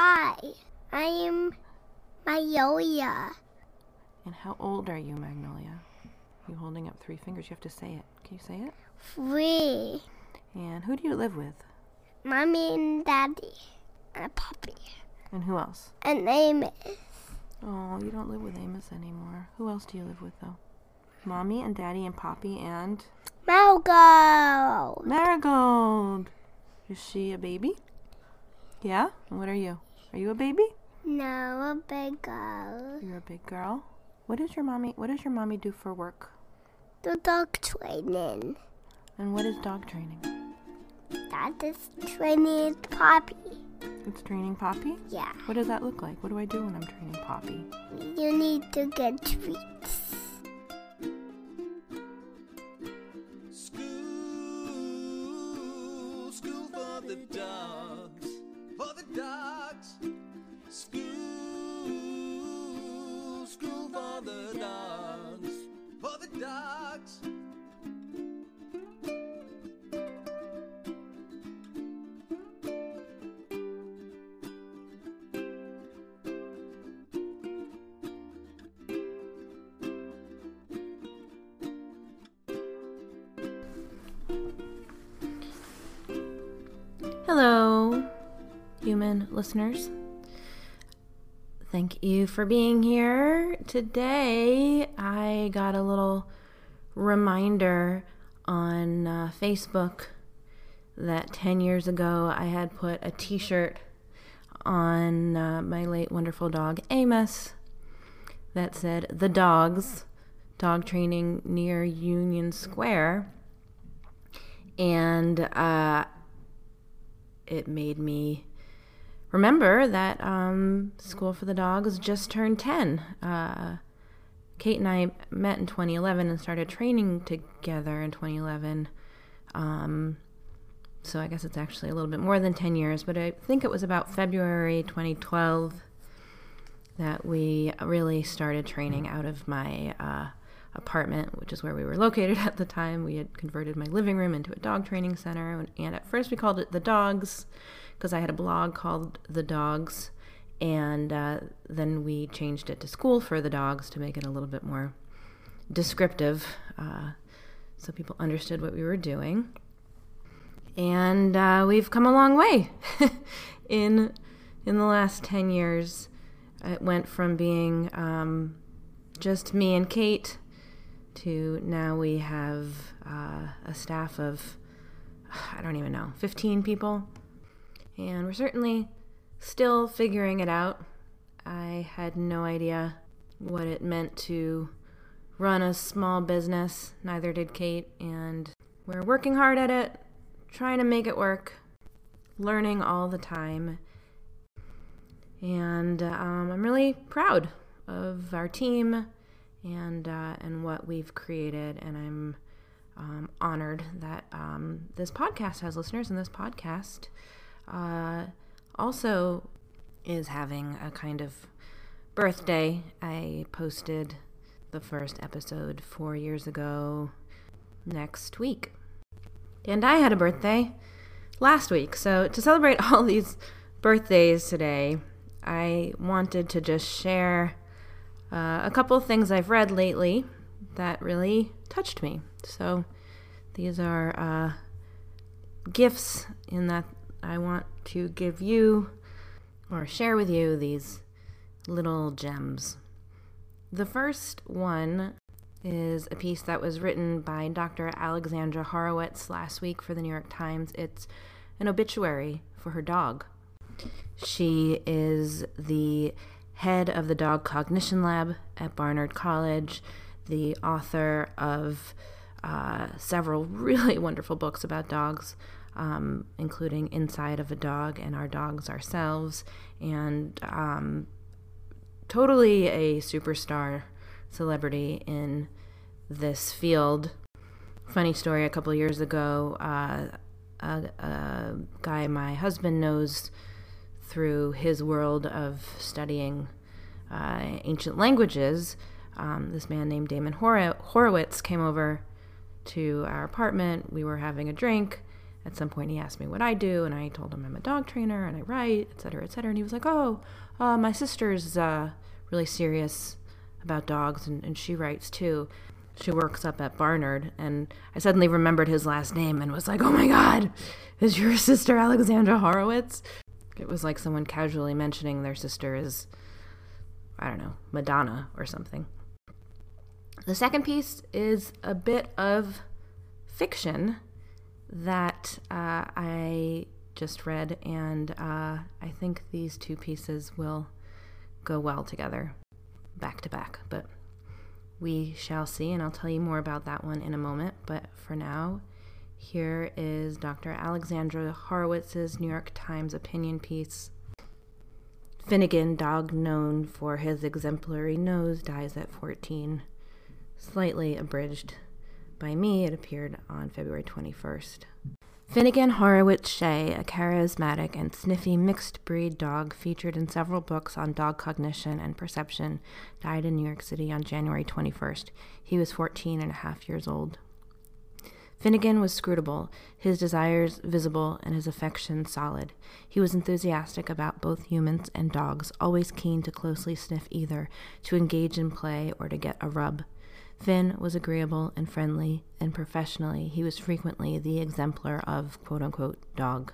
Hi, I'm Magnolia. And how old are you, Magnolia? You holding up three fingers. You have to say it. Can you say it? Three. And who do you live with? Mommy and Daddy. And Poppy. And who else? And Amos. Oh, you don't live with Amos anymore. Who else do you live with, though? Mommy and Daddy and Poppy and Marigold. Marigold. Is she a baby? Yeah? And what are you? Are you a baby? No, a big girl. You're a big girl. What does your mommy what does your mommy do for work? The dog training. And what is dog training? That is training Poppy. It's training Poppy? Yeah. What does that look like? What do I do when I'm training Poppy? You need to get treats. School, school for the dogs, for the dogs. School, school for the dogs, for the dogs. Listeners. Thank you for being here. Today, I got a little reminder on uh, Facebook that 10 years ago I had put a t shirt on uh, my late wonderful dog Amos that said, The Dogs, dog training near Union Square. And uh, it made me remember that um, School for the Dogs just turned 10. Uh, Kate and I met in 2011 and started training together in 2011. Um, so I guess it's actually a little bit more than 10 years, but I think it was about February 2012 that we really started training out of my uh, apartment, which is where we were located at the time. We had converted my living room into a dog training center, and at first we called it the Dogs because I had a blog called The Dogs, and uh, then we changed it to School for the Dogs to make it a little bit more descriptive, uh, so people understood what we were doing. And uh, we've come a long way in in the last ten years. It went from being um, just me and Kate to now we have uh, a staff of, I don't even know, 15 people. And we're certainly still figuring it out. I had no idea what it meant to run a small business, neither did Kate. And we're working hard at it, trying to make it work, learning all the time. And um, I'm really proud of our team and uh, and what we've created. And I'm um, honored that um, this podcast has listeners, and this podcast uh, also is having a kind of birthday. I posted the first episode four years ago next week, and I had a birthday last week. So to celebrate all these birthdays today, I wanted to just share uh, a couple things I've read lately that really touched me. So these are uh, gifts in that I want to give you or share with you these little gems. The first one is a piece that was written by Dr. Alexandra Horowitz last week for the New York Times. It's an obituary for her dog. She is the head of the Dog Cognition Lab at Barnard College, the author of uh, several really wonderful books about dogs, um, including Inside of a Dog and Our Dogs Ourselves, and um, totally a superstar celebrity in this field. Funny story a couple years ago, uh, a, a guy my husband knows through his world of studying uh, ancient languages, um, this man named Damon Hor- Horowitz came over to our apartment. We were having a drink, at some point he asked me what I do, and I told him I'm a dog trainer and I write, et cetera, et cetera. And he was like, "Oh, uh, my sister's uh, really serious about dogs, and, and she writes too. She works up at Barnard." And I suddenly remembered his last name and was like, "Oh my God, is your sister Alexandra Horowitz?" It was like someone casually mentioning their sister is, I don't know, Madonna or something. The second piece is a bit of fiction that uh, I just read, and uh, I think these two pieces will go well together, back to back. But we shall see, and I'll tell you more about that one in a moment. But for now, here is Dr. Alexandra Horowitz's New York Times opinion piece. Finnegan, dog known for his exemplary nose, dies at 14. Slightly abridged by me, it appeared on February 21st. Finnegan Horowitz Shea, a charismatic and sniffy mixed breed dog featured in several books on dog cognition and perception, died in New York City on January 21st. He was 14 and a half years old. Finnegan was scrutable, his desires visible and his affection solid. He was enthusiastic about both humans and dogs, always keen to closely sniff either, to engage in play, or to get a rub. Finn was agreeable and friendly, and professionally, he was frequently the exemplar of quote unquote dog.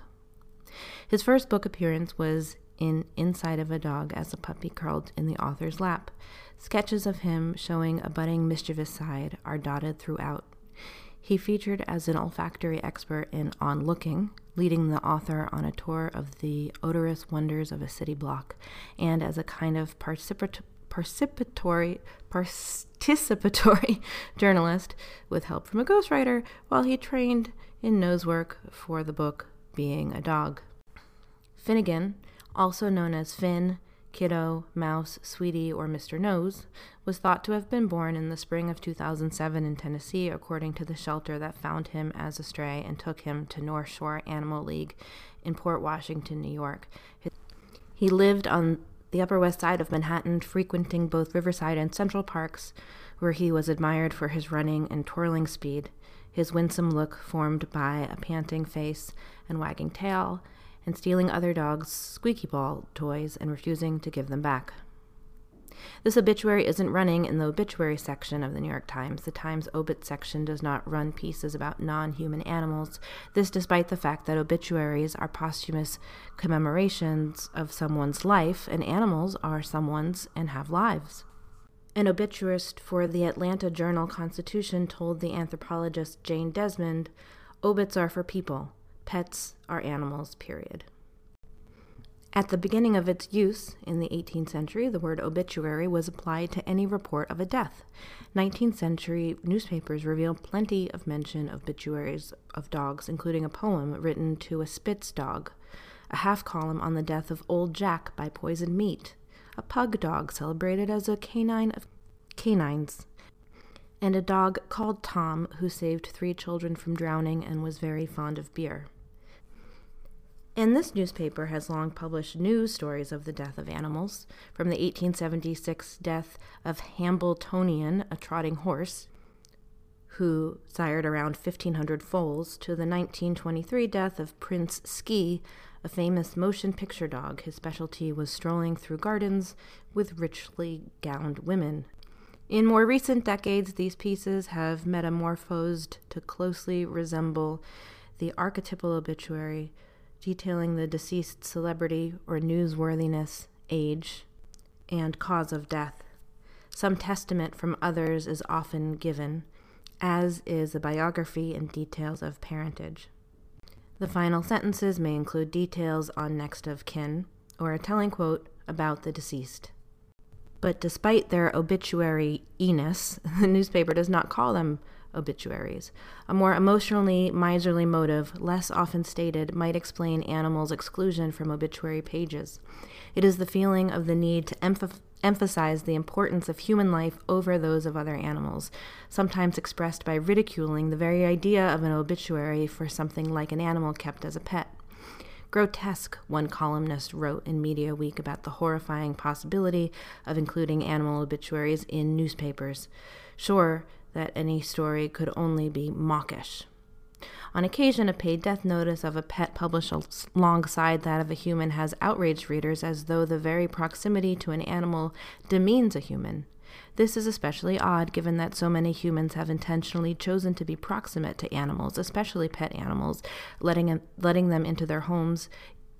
His first book appearance was in Inside of a Dog as a puppy curled in the author's lap. Sketches of him showing a budding mischievous side are dotted throughout. He featured as an olfactory expert in On Looking, leading the author on a tour of the odorous wonders of a city block, and as a kind of participatory participatory participatory journalist with help from a ghostwriter while he trained in nose work for the book Being a Dog. Finnegan, also known as Finn, Kiddo, Mouse, Sweetie, or Mr. Nose, was thought to have been born in the spring of 2007 in Tennessee, according to the shelter that found him as a stray and took him to North Shore Animal League in Port Washington, New York. He lived on the Upper West Side of Manhattan, frequenting both Riverside and Central Parks, where he was admired for his running and twirling speed, his winsome look formed by a panting face and wagging tail, and stealing other dogs' squeaky ball toys and refusing to give them back. This obituary isn't running in the obituary section of the New York Times. The Times obit section does not run pieces about non human animals. This, despite the fact that obituaries are posthumous commemorations of someone's life, and animals are someone's and have lives. An obituarist for the Atlanta Journal Constitution told the anthropologist Jane Desmond obits are for people, pets are animals, period. At the beginning of its use in the 18th century, the word obituary was applied to any report of a death. 19th century newspapers reveal plenty of mention of obituaries of dogs, including a poem written to a Spitz dog, a half column on the death of Old Jack by poisoned meat, a pug dog celebrated as a canine of canines, and a dog called Tom who saved three children from drowning and was very fond of beer. And this newspaper has long published news stories of the death of animals, from the 1876 death of Hambletonian, a trotting horse, who sired around 1,500 foals, to the 1923 death of Prince Ski, a famous motion picture dog. His specialty was strolling through gardens with richly gowned women. In more recent decades, these pieces have metamorphosed to closely resemble the archetypal obituary detailing the deceased celebrity or newsworthiness, age, and cause of death. Some testament from others is often given, as is a biography and details of parentage. The final sentences may include details on next of kin or a telling quote about the deceased. But despite their obituary eness, the newspaper does not call them obituaries. A more emotionally miserly motive, less often stated, might explain animals' exclusion from obituary pages. It is the feeling of the need to emph- emphasize the importance of human life over those of other animals, sometimes expressed by ridiculing the very idea of an obituary for something like an animal kept as a pet. Grotesque, one columnist wrote in Media Week about the horrifying possibility of including animal obituaries in newspapers. Sure, that any story could only be mawkish. On occasion, a paid death notice of a pet published alongside that of a human has outraged readers as though the very proximity to an animal demeans a human. This is especially odd given that so many humans have intentionally chosen to be proximate to animals, especially pet animals, letting, letting them into their homes,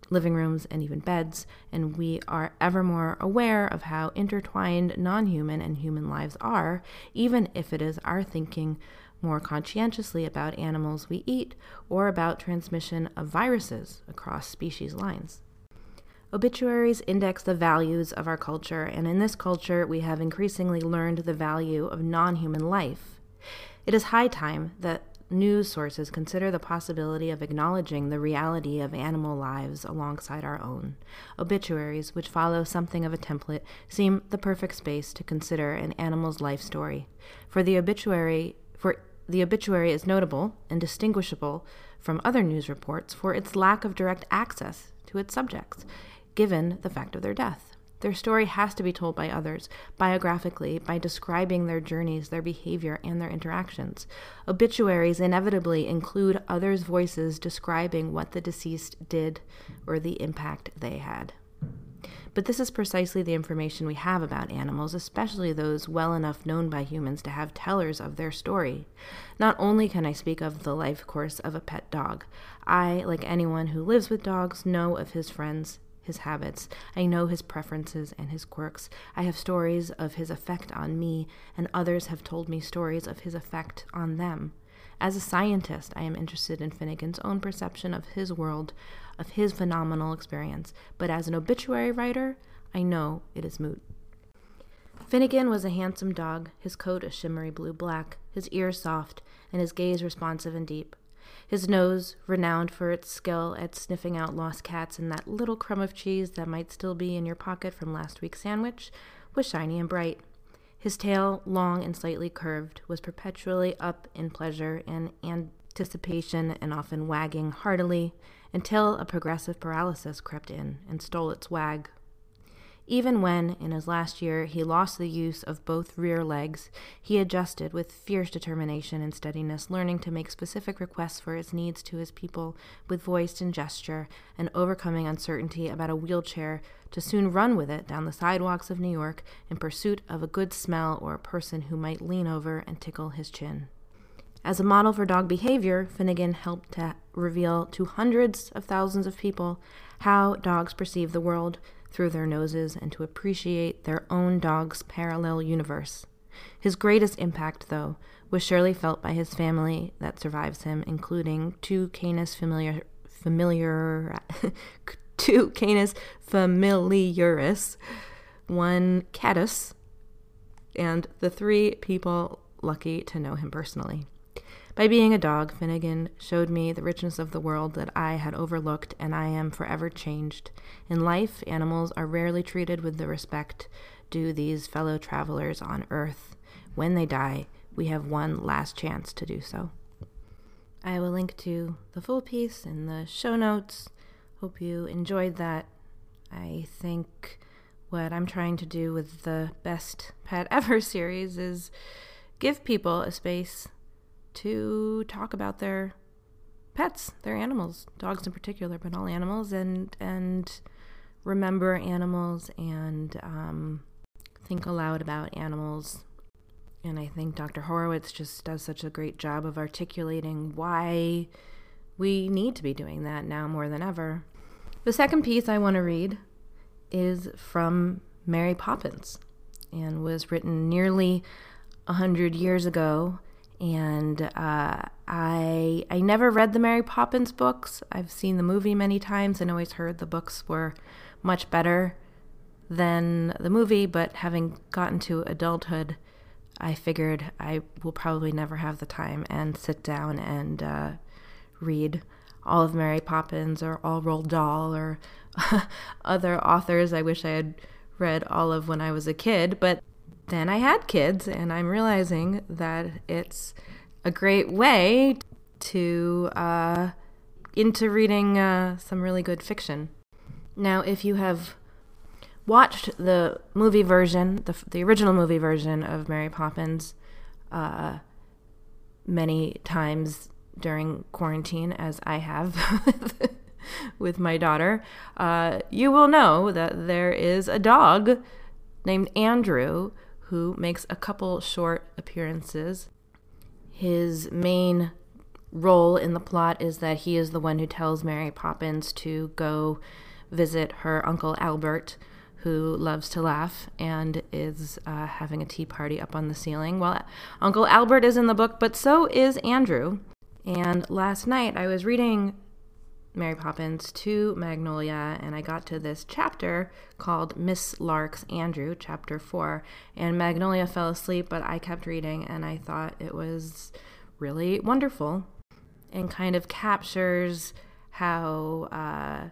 living rooms, and even beds, and we are ever more aware of how intertwined non human and human lives are, even if it is our thinking more conscientiously about animals we eat or about transmission of viruses across species lines. Obituaries index the values of our culture, and in this culture, we have increasingly learned the value of non human life. It is high time that news sources consider the possibility of acknowledging the reality of animal lives alongside our own. Obituaries, which follow something of a template, seem the perfect space to consider an animal's life story. For the obituary, for the obituary is notable and distinguishable from other news reports for its lack of direct access to its subjects, given the fact of their death. Their story has to be told by others, biographically, by describing their journeys, their behavior, and their interactions. Obituaries inevitably include others' voices describing what the deceased did or the impact they had. But this is precisely the information we have about animals, especially those well enough known by humans to have tellers of their story. Not only can I speak of the life course of a pet dog, I, like anyone who lives with dogs, know of his friends, his habits. I know his preferences and his quirks. I have stories of his effect on me, and others have told me stories of his effect on them. As a scientist, I am interested in Finnegan's own perception of his world, of his phenomenal experience, but as an obituary writer, I know it is moot. Finnegan was a handsome dog, his coat a shimmery blue black, his ears soft, and his gaze responsive and deep. His nose, renowned for its skill at sniffing out lost cats and that little crumb of cheese that might still be in your pocket from last week's sandwich, was shiny and bright. His tail, long and slightly curved, was perpetually up in pleasure and anticipation and often wagging heartily until a progressive paralysis crept in and stole its wag. Even when, in his last year, he lost the use of both rear legs, he adjusted with fierce determination and steadiness, learning to make specific requests for his needs to his people with voice and gesture, and overcoming uncertainty about a wheelchair to soon run with it down the sidewalks of New York in pursuit of a good smell or a person who might lean over and tickle his chin. As a model for dog behavior, Finnegan helped to reveal to hundreds of thousands of people how dogs perceive the world through their noses and to appreciate their own dog's parallel universe. His greatest impact, though, was surely felt by his family that survives him, including two Canis familiar, familiar two Canis familiaris, one Catus, and the three people lucky to know him personally. By being a dog, Finnegan showed me the richness of the world that I had overlooked, and I am forever changed. In life, animals are rarely treated with the respect due these fellow travelers on earth. When they die, we have one last chance to do so. I will link to the full piece in the show notes. Hope you enjoyed that. I think what I'm trying to do with the Best Pet Ever series is give people a space to talk about their pets, their animals, dogs in particular, but all animals, and and remember animals and um, think aloud about animals. And I think Dr. Horowitz just does such a great job of articulating why we need to be doing that now more than ever. The second piece I want to read is from Mary Poppins and was written nearly a hundred years ago and uh, I I never read the Mary Poppins books. I've seen the movie many times and always heard the books were much better than the movie. But having gotten to adulthood, I figured I will probably never have the time and sit down and uh, read all of Mary Poppins or all Roald Dahl or other authors I wish I had read all of when I was a kid. But then I had kids, and I'm realizing that it's a great way to uh, into reading uh, some really good fiction. Now, if you have watched the movie version, the the original movie version of Mary Poppins, uh, many times, during quarantine, as I have with my daughter, uh, you will know that there is a dog named Andrew who makes a couple short appearances. His main role in the plot is that he is the one who tells Mary Poppins to go visit her Uncle Albert, who loves to laugh and is uh, having a tea party up on the ceiling. Well, Uncle Albert is in the book, but so is Andrew. And last night I was reading Mary Poppins to Magnolia, and I got to this chapter called Miss Lark's Andrew, chapter four. And Magnolia fell asleep, but I kept reading, and I thought it was really wonderful and kind of captures how. Uh,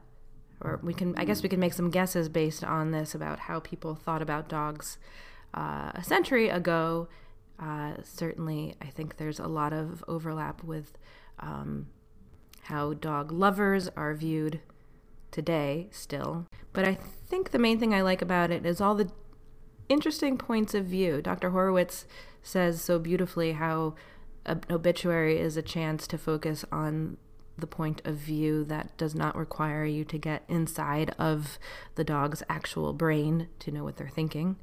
or we can, I guess we can make some guesses based on this about how people thought about dogs uh, a century ago. Uh, certainly, I think there's a lot of overlap with um, how dog lovers are viewed today still. But I think the main thing I like about it is all the interesting points of view. Dr. Horowitz says so beautifully how an obituary is a chance to focus on the point of view that does not require you to get inside of the dog's actual brain to know what they're thinking.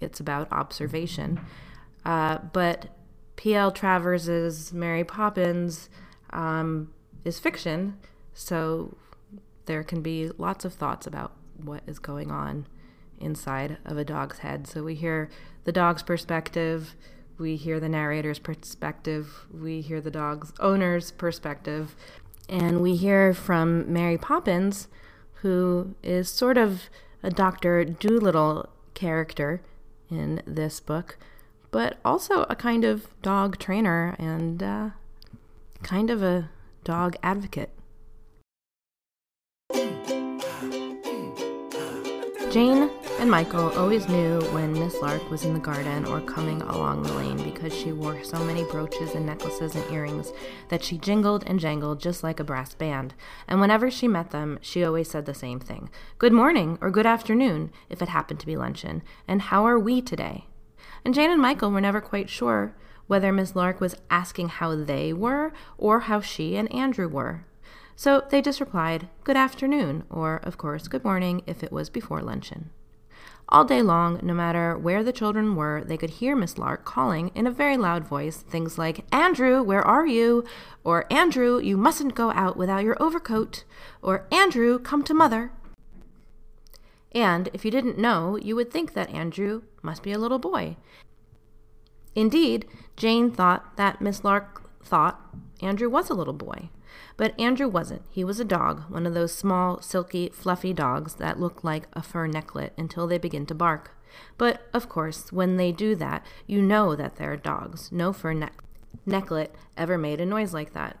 It's about observation. Uh, but P.L. Travers's Mary Poppins um, is fiction, so there can be lots of thoughts about what is going on inside of a dog's head. So we hear the dog's perspective, we hear the narrator's perspective, we hear the dog's owner's perspective, and we hear from Mary Poppins, who is sort of a Dr. Dolittle character in this book, but also a kind of dog trainer and uh, kind of a dog advocate. Jane and Michael always knew when Miss Lark was in the garden or coming along the lane because she wore so many brooches and necklaces and earrings that she jingled and jangled just like a brass band. And whenever she met them, she always said the same thing Good morning or good afternoon, if it happened to be luncheon, and how are we today? And Jane and Michael were never quite sure whether Miss Lark was asking how they were or how she and Andrew were. So they just replied, Good afternoon, or, of course, good morning if it was before luncheon. All day long, no matter where the children were, they could hear Miss Lark calling in a very loud voice things like, Andrew, where are you? Or, Andrew, you mustn't go out without your overcoat. Or, Andrew, come to mother. And if you didn't know, you would think that Andrew must be a little boy. Indeed, Jane thought that Miss Lark thought Andrew was a little boy. But Andrew wasn't. He was a dog, one of those small, silky, fluffy dogs that look like a fur necklet until they begin to bark. But, of course, when they do that, you know that they're dogs. No fur ne- necklet ever made a noise like that.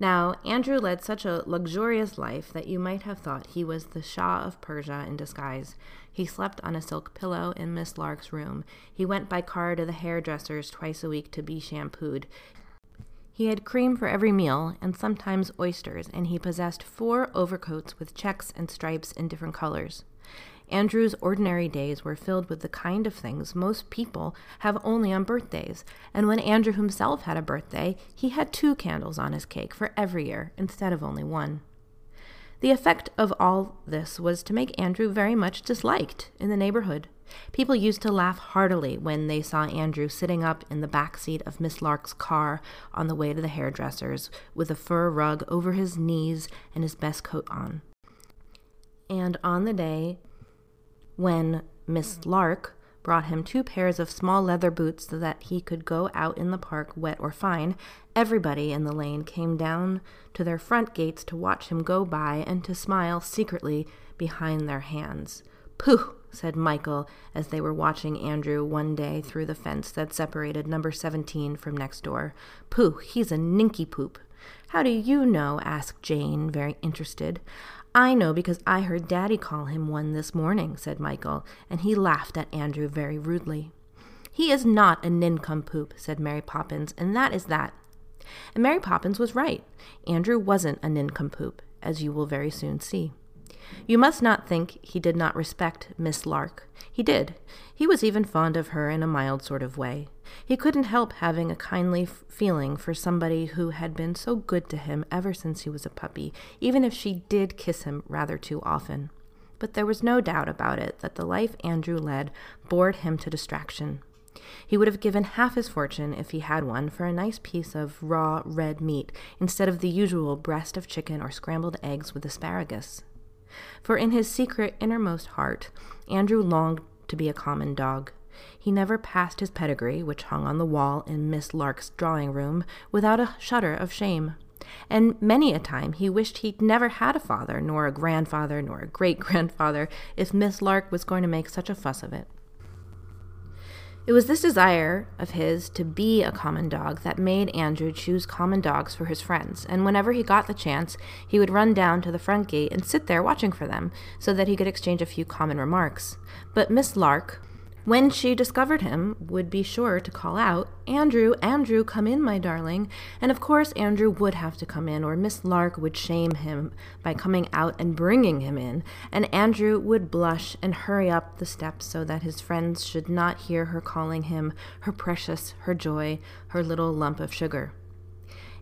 Now, Andrew led such a luxurious life that you might have thought he was the Shah of Persia in disguise. He slept on a silk pillow in Miss Lark's room. He went by car to the hairdresser's twice a week to be shampooed. He had cream for every meal, and sometimes oysters, and he possessed four overcoats with checks and stripes in different colors. Andrew's ordinary days were filled with the kind of things most people have only on birthdays, and when Andrew himself had a birthday, he had two candles on his cake for every year instead of only one. The effect of all this was to make Andrew very much disliked in the neighborhood. People used to laugh heartily when they saw Andrew sitting up in the back seat of Miss Lark's car on the way to the hairdresser's with a fur rug over his knees and his best coat on. And on the day when Miss Lark brought him two pairs of small leather boots so that he could go out in the park, wet or fine, everybody in the lane came down to their front gates to watch him go by and to smile secretly behind their hands. Pooh! said Michael as they were watching Andrew one day through the fence that separated number 17 from next door. Pooh, he's a nincompoop. How do you know? asked Jane, very interested. I know because I heard Daddy call him one this morning, said Michael, and he laughed at Andrew very rudely. He is not a nincompoop, said Mary Poppins, and that is that. And Mary Poppins was right. Andrew wasn't a nincompoop, as you will very soon see. You must not think he did not respect Miss Lark. He did. He was even fond of her in a mild sort of way. He couldn't help having a kindly f- feeling for somebody who had been so good to him ever since he was a puppy, even if she did kiss him rather too often. But there was no doubt about it that the life Andrew led bored him to distraction. He would have given half his fortune, if he had one, for a nice piece of raw red meat instead of the usual breast of chicken or scrambled eggs with asparagus. For in his secret innermost heart, Andrew longed to be a common dog. He never passed his pedigree, which hung on the wall in Miss Lark's drawing room, without a shudder of shame. And many a time he wished he'd never had a father, nor a grandfather, nor a great grandfather, if Miss Lark was going to make such a fuss of it. It was this desire of his to be a common dog that made Andrew choose common dogs for his friends, and whenever he got the chance, he would run down to the front gate and sit there watching for them, so that he could exchange a few common remarks. But Miss Lark, when she discovered him, would be sure to call out, Andrew, Andrew, come in, my darling. And of course, Andrew would have to come in, or Miss Lark would shame him by coming out and bringing him in, and Andrew would blush and hurry up the steps so that his friends should not hear her calling him her precious, her joy, her little lump of sugar.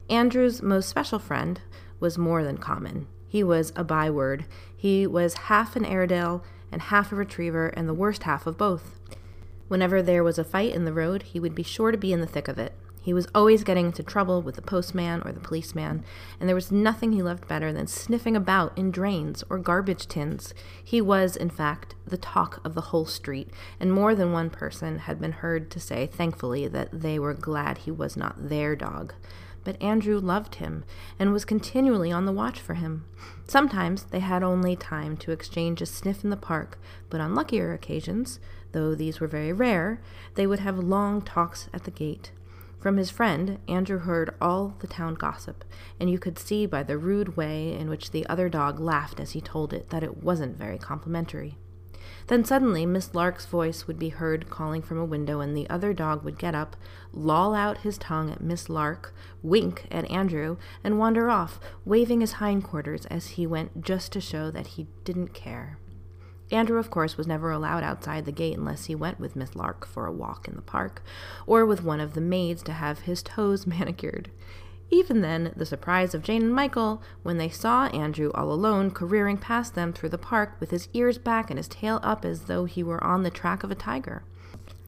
Andrew's most special friend was more than common. He was a byword. He was half an Airedale and half a retriever, and the worst half of both. Whenever there was a fight in the road, he would be sure to be in the thick of it. He was always getting into trouble with the postman or the policeman, and there was nothing he loved better than sniffing about in drains or garbage tins. He was, in fact, the talk of the whole street, and more than one person had been heard to say, thankfully, that they were glad he was not their dog but Andrew loved him and was continually on the watch for him. Sometimes they had only time to exchange a sniff in the park, but on luckier occasions, though these were very rare, they would have long talks at the gate. From his friend, Andrew heard all the town gossip, and you could see by the rude way in which the other dog laughed as he told it that it wasn't very complimentary. Then suddenly Miss Lark's voice would be heard calling from a window, and the other dog would get up, loll out his tongue at Miss Lark, wink at Andrew, and wander off, waving his hindquarters as he went just to show that he didn't care. Andrew, of course, was never allowed outside the gate unless he went with Miss Lark for a walk in the park, or with one of the maids to have his toes manicured. Even then, the surprise of Jane and Michael when they saw Andrew all alone careering past them through the park with his ears back and his tail up as though he were on the track of a tiger.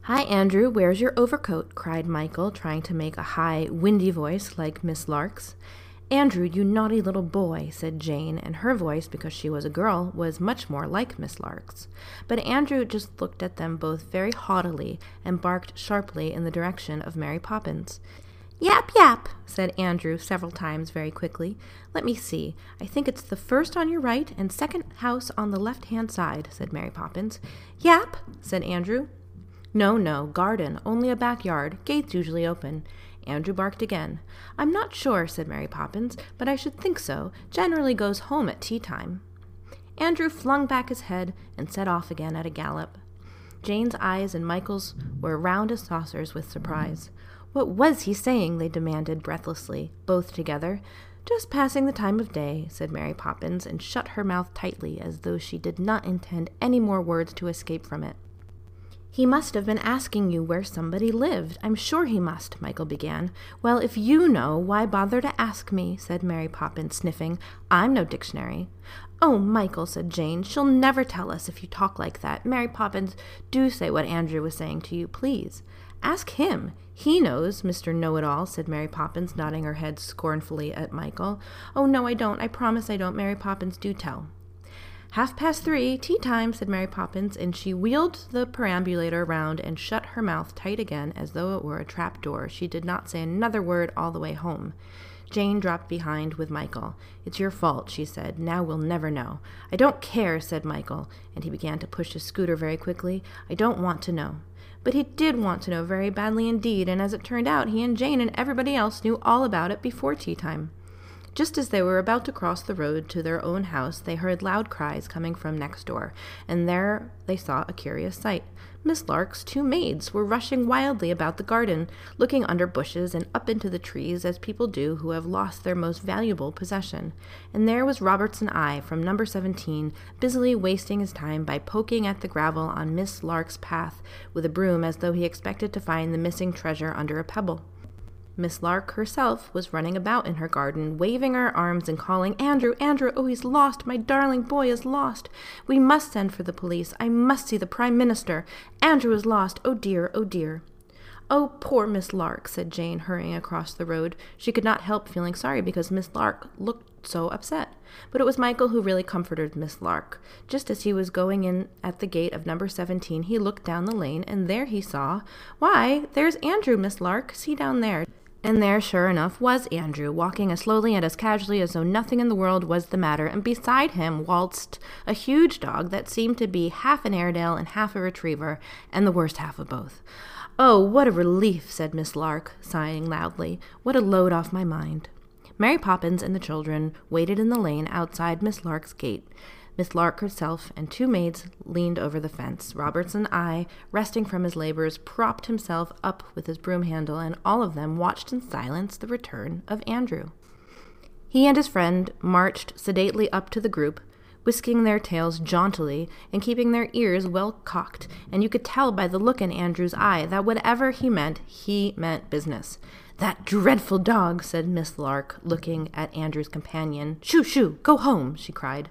Hi, Andrew, where's your overcoat? cried Michael, trying to make a high, windy voice like Miss Lark's. Andrew, you naughty little boy, said Jane, and her voice, because she was a girl, was much more like Miss Lark's. But Andrew just looked at them both very haughtily and barked sharply in the direction of Mary Poppins. Yap, yap, said Andrew several times very quickly. Let me see. I think it's the first on your right and second house on the left hand side, said Mary Poppins. Yap, said Andrew. No, no, garden, only a backyard, gates usually open. Andrew barked again. I'm not sure, said Mary Poppins, but I should think so. Generally goes home at tea time. Andrew flung back his head and set off again at a gallop. Jane's eyes and Michael's were round as saucers with surprise. What was he saying? they demanded breathlessly, both together. Just passing the time of day, said Mary Poppins, and shut her mouth tightly as though she did not intend any more words to escape from it. He must have been asking you where somebody lived. I'm sure he must, Michael began. Well, if you know, why bother to ask me? said Mary Poppins, sniffing. I'm no dictionary. Oh, Michael, said Jane, she'll never tell us if you talk like that. Mary Poppins, do say what Andrew was saying to you, please. Ask him. He knows, Mr. Know It All, said Mary Poppins, nodding her head scornfully at Michael. Oh, no, I don't. I promise I don't. Mary Poppins, do tell. Half past three, tea time, said Mary Poppins, and she wheeled the perambulator round and shut her mouth tight again as though it were a trap door. She did not say another word all the way home. Jane dropped behind with Michael. It's your fault, she said. Now we'll never know. I don't care, said Michael, and he began to push his scooter very quickly. I don't want to know. But he did want to know very badly indeed, and as it turned out, he and Jane and everybody else knew all about it before tea time. Just as they were about to cross the road to their own house, they heard loud cries coming from next door, and there they saw a curious sight. Miss Lark's two maids were rushing wildly about the garden, looking under bushes and up into the trees as people do who have lost their most valuable possession. And there was Robertson Ay from number 17, busily wasting his time by poking at the gravel on Miss Lark's path with a broom as though he expected to find the missing treasure under a pebble. Miss Lark herself was running about in her garden, waving her arms and calling, Andrew, Andrew, oh, he's lost! My darling boy is lost! We must send for the police. I must see the Prime Minister. Andrew is lost! Oh dear, oh dear. Oh, poor Miss Lark, said Jane, hurrying across the road. She could not help feeling sorry because Miss Lark looked so upset. But it was Michael who really comforted Miss Lark. Just as he was going in at the gate of number 17, he looked down the lane, and there he saw, Why, there's Andrew, Miss Lark. See down there. And there, sure enough, was Andrew, walking as slowly and as casually as though nothing in the world was the matter, and beside him waltzed a huge dog that seemed to be half an Airedale and half a Retriever, and the worst half of both. Oh, what a relief, said Miss Lark, sighing loudly. What a load off my mind. Mary Poppins and the children waited in the lane outside Miss Lark's gate. Miss Lark herself and two maids leaned over the fence. Robertson Ay, resting from his labors, propped himself up with his broom handle, and all of them watched in silence the return of Andrew. He and his friend marched sedately up to the group, whisking their tails jauntily and keeping their ears well cocked, and you could tell by the look in Andrew's eye that whatever he meant, he meant business. That dreadful dog, said Miss Lark, looking at Andrew's companion. Shoo, shoo, go home, she cried.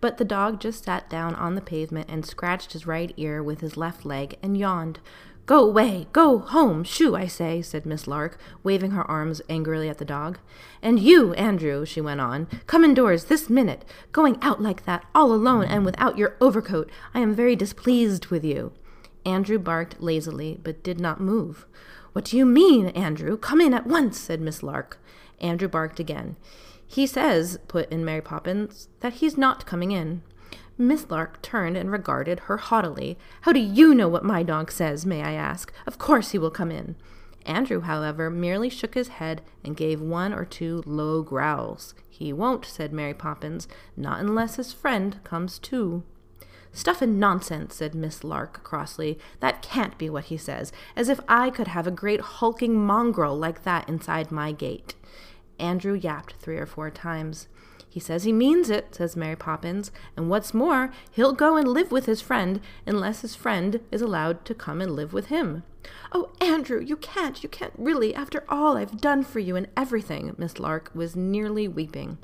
But the dog just sat down on the pavement and scratched his right ear with his left leg and yawned. Go away! Go home! Shoo, I say, said Miss Lark, waving her arms angrily at the dog. And you, Andrew, she went on, come indoors this minute. Going out like that, all alone and without your overcoat. I am very displeased with you. Andrew barked lazily, but did not move. What do you mean, Andrew? Come in at once, said Miss Lark. Andrew barked again. He says, put in Mary Poppins, that he's not coming in. Miss Lark turned and regarded her haughtily. How do you know what my dog says, may I ask? Of course he will come in. Andrew, however, merely shook his head and gave one or two low growls. He won't, said Mary Poppins, not unless his friend comes too. Stuff and nonsense, said Miss Lark crossly. That can't be what he says, as if I could have a great hulking mongrel like that inside my gate. Andrew yapped three or four times. He says he means it, says Mary Poppins, and what's more, he'll go and live with his friend unless his friend is allowed to come and live with him. Oh, Andrew, you can't, you can't really, after all I've done for you and everything. Miss Lark was nearly weeping.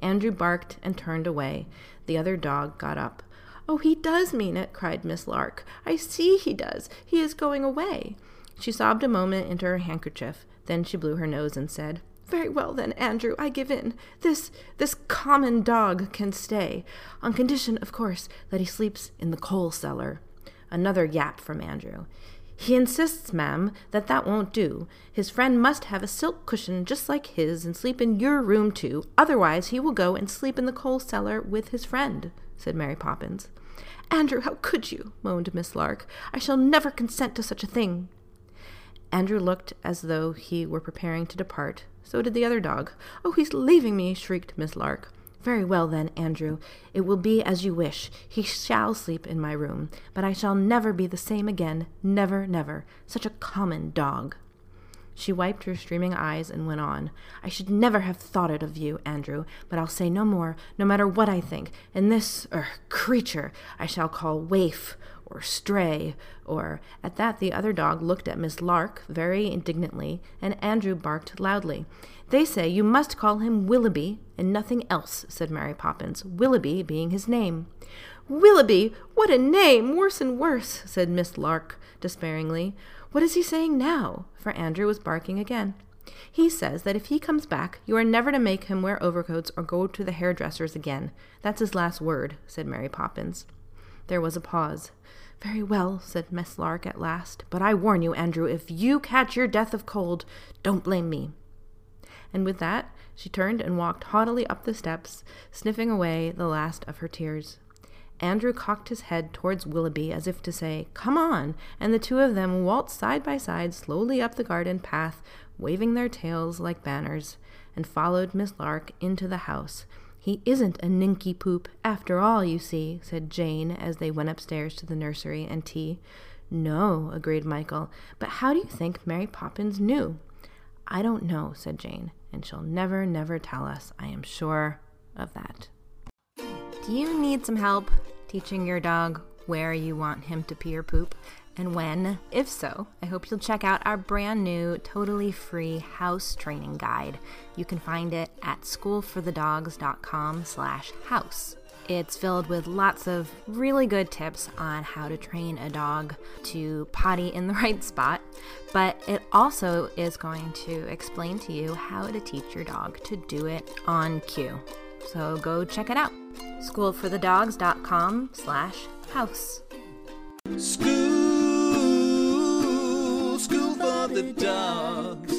Andrew barked and turned away. The other dog got up. Oh, he does mean it, cried Miss Lark. I see he does. He is going away. She sobbed a moment into her handkerchief. Then she blew her nose and said, very well, then, Andrew, I give in. This, this common dog can stay, on condition, of course, that he sleeps in the coal cellar. Another yap from Andrew. He insists, ma'am, that that won't do. His friend must have a silk cushion just like his and sleep in your room too. Otherwise, he will go and sleep in the coal cellar with his friend, said Mary Poppins. Andrew, how could you? moaned Miss Lark. I shall never consent to such a thing. Andrew looked as though he were preparing to depart, so did the other dog. Oh, he's leaving me, shrieked Miss Lark. Very well, then, Andrew. It will be as you wish. He shall sleep in my room, but I shall never be the same again. Never, never. Such a common dog. She wiped her streaming eyes and went on. I should never have thought it of you, Andrew, but I'll say no more, no matter what I think. And this, er, creature I shall call Waif, or Stray, or at that the other dog looked at Miss Lark very indignantly, and Andrew barked loudly. They say you must call him Willoughby and nothing else, said Mary Poppins, Willoughby being his name. Willoughby! What a name! Worse and worse, said Miss Lark despairingly. What is he saying now? For Andrew was barking again. He says that if he comes back, you are never to make him wear overcoats or go to the hairdresser's again. That's his last word, said Mary Poppins. There was a pause. Very well, said Miss Lark at last, but I warn you, Andrew, if you catch your death of cold, don't blame me. And with that, she turned and walked haughtily up the steps, sniffing away the last of her tears. Andrew cocked his head towards Willoughby as if to say, Come on, and the two of them waltzed side by side slowly up the garden path, waving their tails like banners. and followed Miss Lark into the house. He isn't a nincompoop after all, you see, said Jane as they went upstairs to the nursery and tea. No, agreed Michael, but how do you think Mary Poppins knew? I don't know, said Jane, and she'll never, never tell us. I am sure of that. Do you need some help teaching your dog where you want him to pee or poop and when? If so, I hope you'll check out our brand new, totally free house training guide. You can find it at schoolforthedogs.com slash house. It's filled with lots of really good tips on how to train a dog to potty in the right spot, but it also is going to explain to you how to teach your dog to do it on cue. So go check it out. schoolforthedogs.com slash house. School, school for the dogs.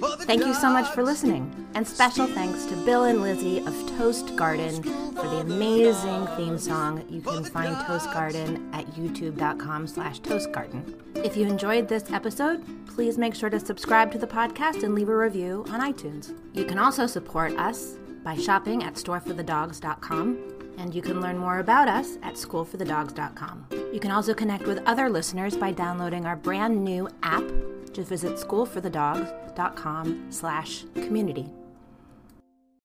For the Thank you so much for listening. And special thanks to Bill and Lizzie of Toast Garden for the amazing theme song. You can find Toast Garden at youtube.com slash toastgarden. If you enjoyed this episode, please make sure to subscribe to the podcast and leave a review on iTunes. You can also support us by shopping at storeforthedogs.com and you can learn more about us at schoolforthedogs.com. You can also connect with other listeners by downloading our brand new app. Just visit schoolforthedogs.com slash community.